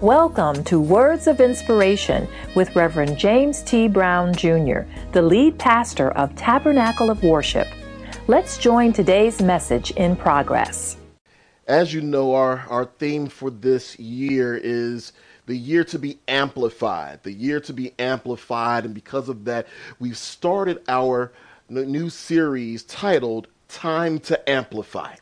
Welcome to Words of Inspiration with Reverend James T. Brown Jr., the lead pastor of Tabernacle of Worship. Let's join today's message in progress. As you know, our, our theme for this year is the year to be amplified, the year to be amplified. And because of that, we've started our new series titled Time to Amplify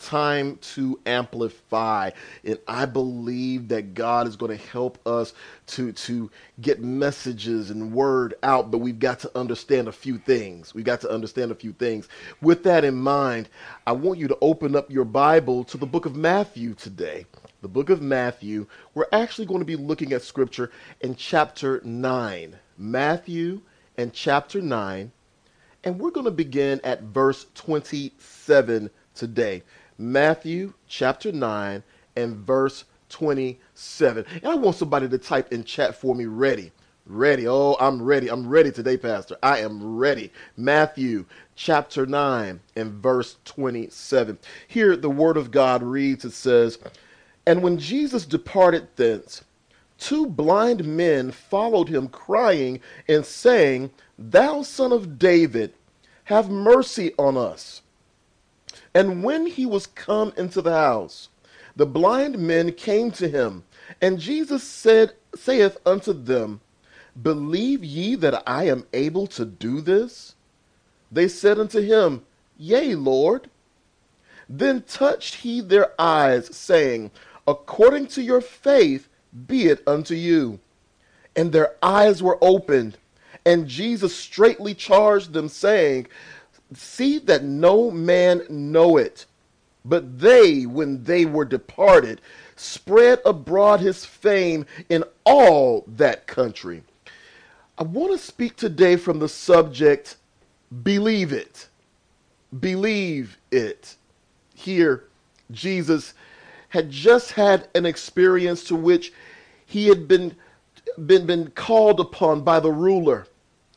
time to amplify. And I believe that God is going to help us to, to get messages and word out, but we've got to understand a few things. We've got to understand a few things. With that in mind, I want you to open up your Bible to the book of Matthew today. The book of Matthew. We're actually going to be looking at scripture in chapter 9. Matthew and chapter 9. And we're going to begin at verse 27 today. Matthew chapter 9 and verse 27. And I want somebody to type in chat for me ready. Ready. Oh, I'm ready. I'm ready today, Pastor. I am ready. Matthew chapter 9 and verse 27. Here the word of God reads it says, And when Jesus departed thence, two blind men followed him, crying and saying, Thou son of David, have mercy on us. And when he was come into the house, the blind men came to him, and Jesus said, saith unto them, Believe ye that I am able to do this? They said unto him, Yea, Lord. Then touched he their eyes, saying, According to your faith be it unto you. And their eyes were opened, and Jesus straightly charged them, saying, see that no man know it. But they, when they were departed, spread abroad his fame in all that country. I want to speak today from the subject believe it. Believe it. Here, Jesus had just had an experience to which he had been, been, been called upon by the ruler.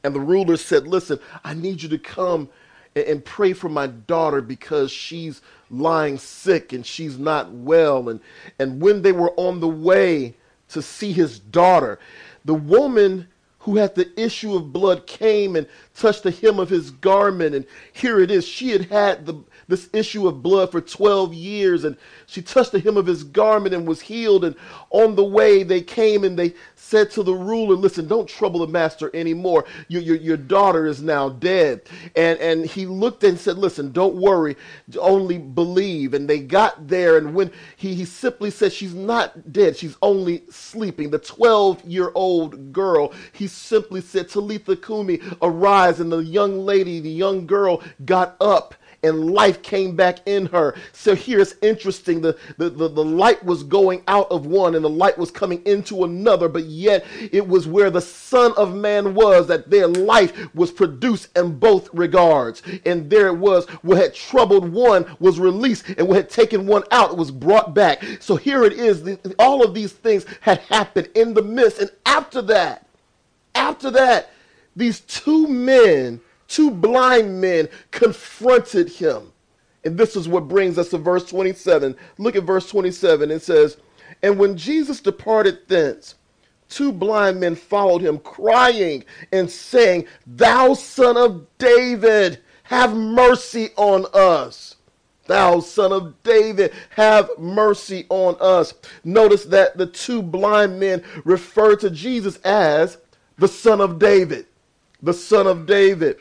And the ruler said, Listen, I need you to come and pray for my daughter because she's lying sick and she's not well. And, and when they were on the way to see his daughter, the woman who had the issue of blood came and touched the hem of his garment. And here it is. She had had the, this issue of blood for 12 years and she touched the hem of his garment and was healed. And on the way, they came and they said to the ruler, Listen, don't trouble the master anymore. Your, your, your daughter is now dead. And, and he looked and said, Listen, don't worry, only believe. And they got there, and when he, he simply said, She's not dead, she's only sleeping. The 12 year old girl, he simply said, Talitha Kumi, arise. And the young lady, the young girl, got up and life came back in her. So here's interesting. The, the, the, the, light was going out of one and the light was coming into another, but yet it was where the Son of Man was that their life was produced in both regards. And there it was, what had troubled one was released, and what had taken one out was brought back. So here it is. The, all of these things had happened in the midst. And after that, after that, these two men two blind men confronted him. And this is what brings us to verse 27. Look at verse 27. It says, And when Jesus departed thence, two blind men followed him, crying and saying, Thou son of David, have mercy on us. Thou son of David, have mercy on us. Notice that the two blind men refer to Jesus as the son of David. The son of David.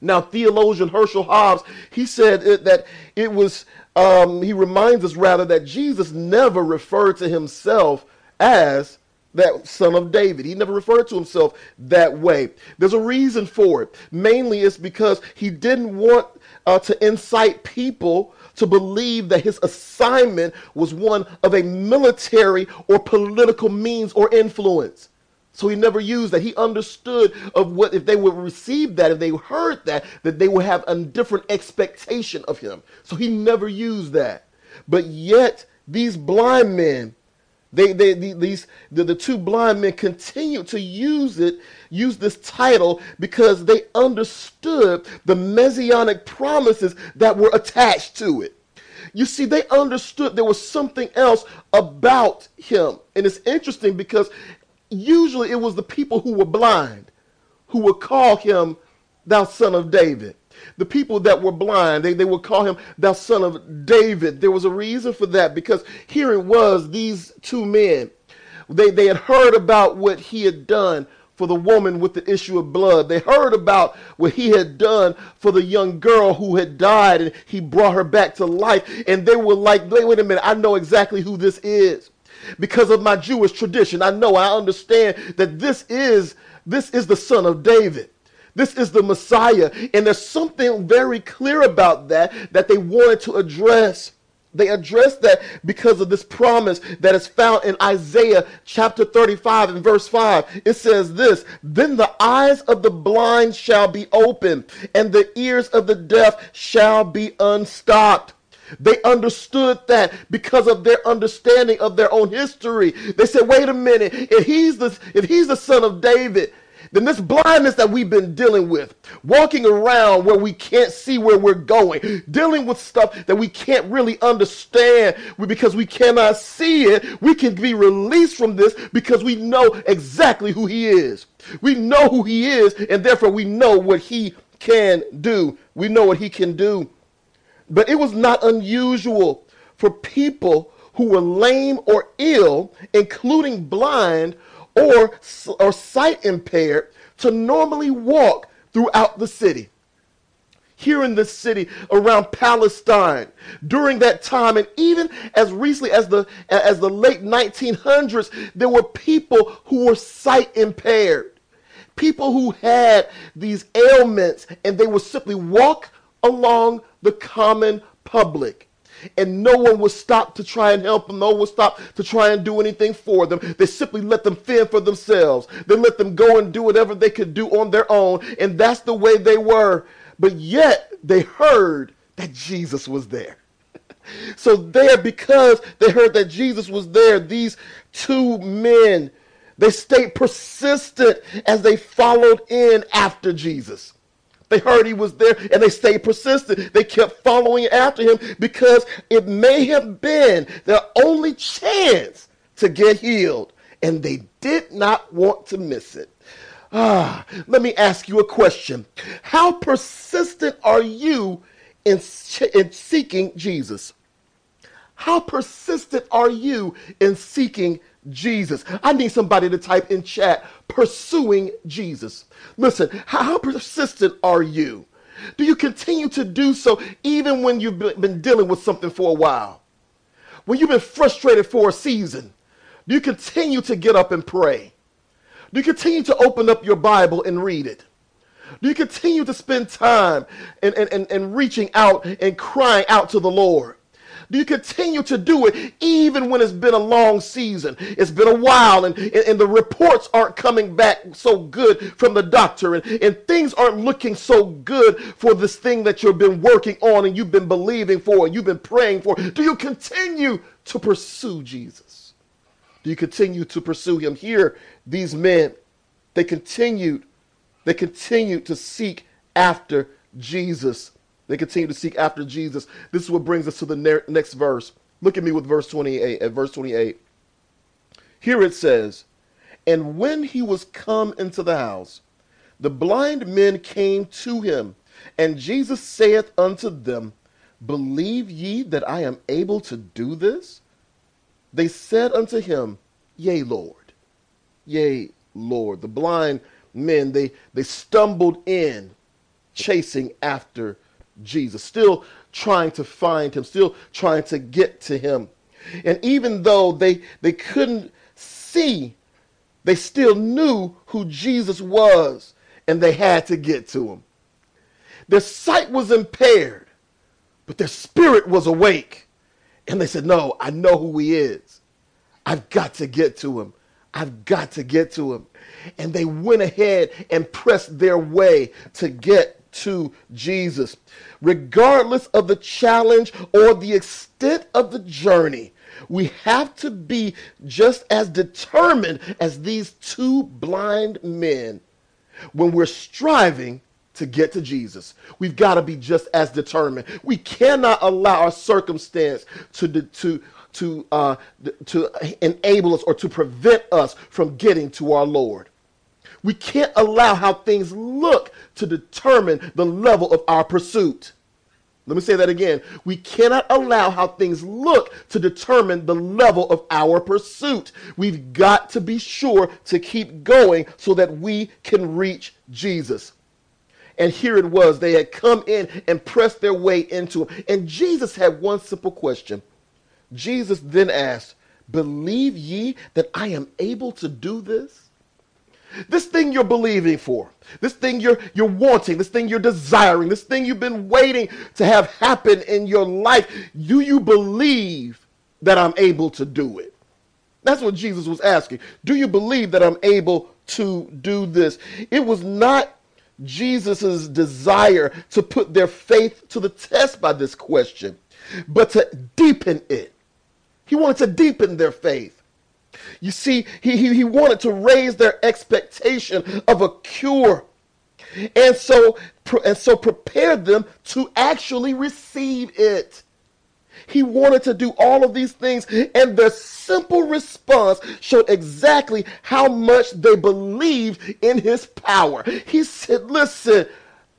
Now, theologian Herschel Hobbs, he said that it was, um, he reminds us rather that Jesus never referred to himself as that son of David. He never referred to himself that way. There's a reason for it. Mainly it's because he didn't want uh, to incite people to believe that his assignment was one of a military or political means or influence. So he never used that. He understood of what if they would receive that, if they heard that, that they would have a different expectation of him. So he never used that. But yet these blind men, they, they, these the, the two blind men continued to use it, use this title because they understood the messianic promises that were attached to it. you see, they understood there was something else about him. And it's interesting because usually it was the people who were blind who would call him thou son of David. The people that were blind, they, they would call him thou son of David. There was a reason for that because here it was, these two men. They, they had heard about what he had done for the woman with the issue of blood. They heard about what he had done for the young girl who had died and he brought her back to life. And they were like, wait wait a minute, I know exactly who this is. Because of my Jewish tradition, I know, I understand that this is this is the son of David. This is the Messiah. And there's something very clear about that that they wanted to address. They addressed that because of this promise that is found in Isaiah chapter 35 and verse 5. It says this Then the eyes of the blind shall be opened, and the ears of the deaf shall be unstopped. They understood that because of their understanding of their own history. They said, wait a minute, if he's the if he's the son of David, then this blindness that we've been dealing with, walking around where we can't see where we're going, dealing with stuff that we can't really understand because we cannot see it, we can be released from this because we know exactly who he is. We know who he is, and therefore we know what he can do. We know what he can do. But it was not unusual for people who were lame or ill, including blind, or, or sight impaired to normally walk throughout the city. Here in this city around Palestine during that time, and even as recently as the as the late 1900s, there were people who were sight impaired, people who had these ailments, and they would simply walk along the common public and no one would stop to try and help them. No one would stop to try and do anything for them. They simply let them fend for themselves. They let them go and do whatever they could do on their own. And that's the way they were. But yet they heard that Jesus was there. So there, because they heard that Jesus was there, these two men, they stayed persistent as they followed in after Jesus. They heard he was there and they stayed persistent. They kept following after him because it may have been their only chance to get healed. And they did not want to miss it. Ah, let me ask you a question. How persistent are you in, in seeking Jesus? How persistent are you in seeking Jesus. I need somebody to type in chat, pursuing Jesus. Listen, how persistent are you? Do you continue to do so even when you've been dealing with something for a while? When you've been frustrated for a season, do you continue to get up and pray? Do you continue to open up your Bible and read it? Do you continue to spend time and, and, and, and reaching out and crying out to the Lord? Do you continue to do it even when it's been a long season? It's been a while and, and the reports aren't coming back so good from the doctor and, and things aren't looking so good for this thing that you've been working on and you've been believing for and you've been praying for. Do you continue to pursue Jesus? Do you continue to pursue him? Here, these men, they continued, they continued to seek after Jesus they continue to seek after Jesus. This is what brings us to the next verse. Look at me with verse 28. At verse 28, here it says, And when he was come into the house, the blind men came to him, and Jesus saith unto them, Believe ye that I am able to do this? They said unto him, Yea, Lord. Yea, Lord. The blind men, they, they stumbled in, chasing after Jesus, still trying to find him, still trying to get to him. And even though they, they couldn't see, they still knew who Jesus was and they had to get to him. Their sight was impaired, but their spirit was awake. And they said, No, I know who he is. I've got to get to him. I've got to get to him. And they went ahead and pressed their way to get to Jesus. Regardless of the challenge or the extent of the journey, we have to be just as determined as these two blind men when we're striving to get to Jesus. We've got to be just as determined. We cannot allow our circumstance to to to uh, to enable us or to prevent us from getting to our Lord. We can't allow how things look to determine the level of our pursuit. Let me say that again. We cannot allow how things look to determine the level of our pursuit. We've got to be sure to keep going so that we can reach Jesus. And here it was. They had come in and pressed their way into him. And Jesus had one simple question. Jesus then asked, Believe ye that I am able to do this? This thing you're believing for, this thing you're you're wanting, this thing you're desiring, this thing you've been waiting to have happen in your life, do you believe that I'm able to do it? That's what Jesus was asking. Do you believe that I'm able to do this? It was not Jesus' desire to put their faith to the test by this question, but to deepen it. He wanted to deepen their faith. You see, he, he, he wanted to raise their expectation of a cure. And so, and so prepared them to actually receive it. He wanted to do all of these things, and their simple response showed exactly how much they believed in his power. He said, Listen,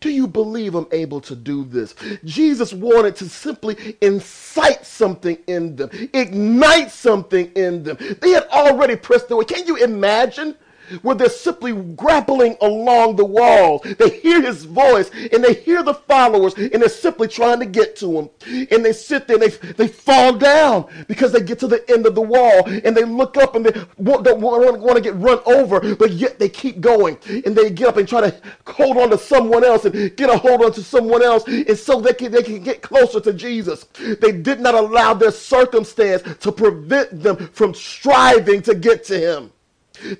do you believe I'm able to do this? Jesus wanted to simply incite something in them, ignite something in them. They had already pressed the way. Can you imagine? Where they're simply grappling along the walls. They hear his voice and they hear the followers and they're simply trying to get to him. And they sit there and they, they fall down because they get to the end of the wall and they look up and they don't want, want to get run over, but yet they keep going and they get up and try to hold on to someone else and get a hold on to someone else and so they can, they can get closer to Jesus. They did not allow their circumstance to prevent them from striving to get to him.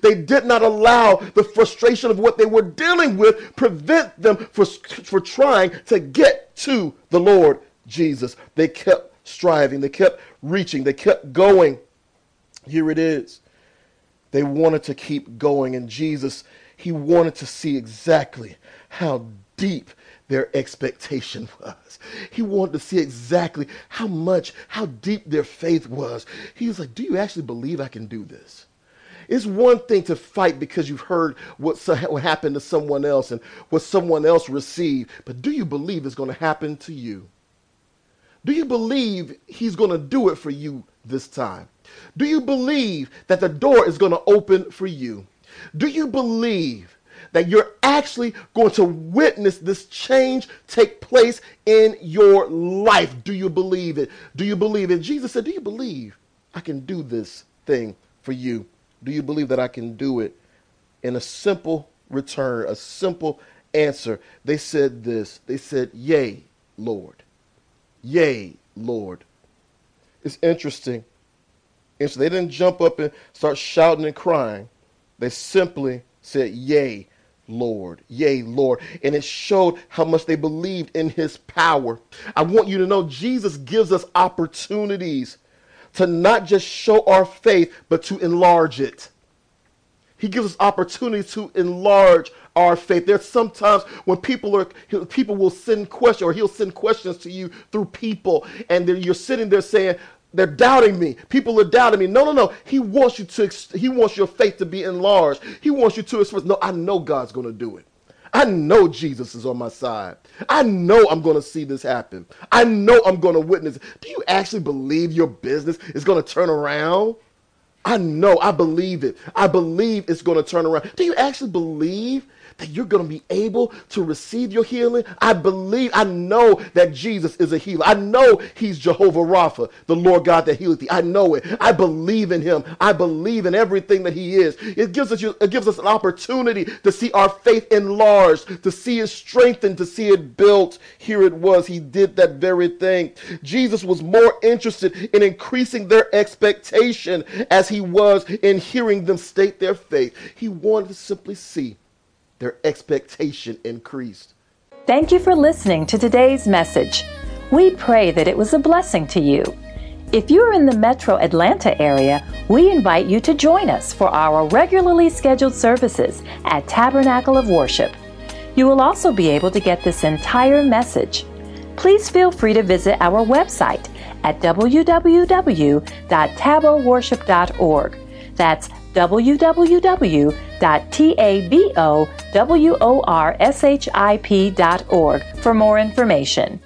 They did not allow the frustration of what they were dealing with prevent them for, for trying to get to the Lord Jesus. They kept striving, they kept reaching, they kept going. Here it is. They wanted to keep going, and Jesus, he wanted to see exactly how deep their expectation was. He wanted to see exactly how much, how deep their faith was. He was like, Do you actually believe I can do this? It's one thing to fight because you've heard what, what happened to someone else and what someone else received, but do you believe it's going to happen to you? Do you believe he's going to do it for you this time? Do you believe that the door is going to open for you? Do you believe that you're actually going to witness this change take place in your life? Do you believe it? Do you believe it? Jesus said, Do you believe I can do this thing for you? Do you believe that I can do it? In a simple return, a simple answer, they said this. They said, Yea, Lord. Yea, Lord. It's interesting. And so they didn't jump up and start shouting and crying. They simply said, Yea, Lord. Yea, Lord. And it showed how much they believed in his power. I want you to know Jesus gives us opportunities to not just show our faith, but to enlarge it. He gives us opportunity to enlarge our faith. There's sometimes when people are people will send questions or he'll send questions to you through people, and you're sitting there saying, they're doubting me. People are doubting me. No, no, no. He wants you to. He wants your faith to be enlarged. He wants you to express. No, I know God's going to do it. I know Jesus is on my side. I know I'm going to see this happen. I know I'm going to witness. Do you actually believe your business is going to turn around? I know. I believe it. I believe it's going to turn around. Do you actually believe that you're going to be able to receive your healing? I believe, I know that Jesus is a healer. I know he's Jehovah Rapha, the Lord God that healeth thee. I know it. I believe in him. I believe in everything that he is. It gives us, it gives us an opportunity to see our faith enlarged, to see it strengthened, to see it built. Here it was. He did that very thing. Jesus was more interested in increasing their expectation as he was in hearing them state their faith. He wanted to simply see their expectation increased. Thank you for listening to today's message. We pray that it was a blessing to you. If you're in the metro Atlanta area, we invite you to join us for our regularly scheduled services at Tabernacle of Worship. You will also be able to get this entire message. Please feel free to visit our website at www.taboworship.org. That's www.taboworship.org for more information.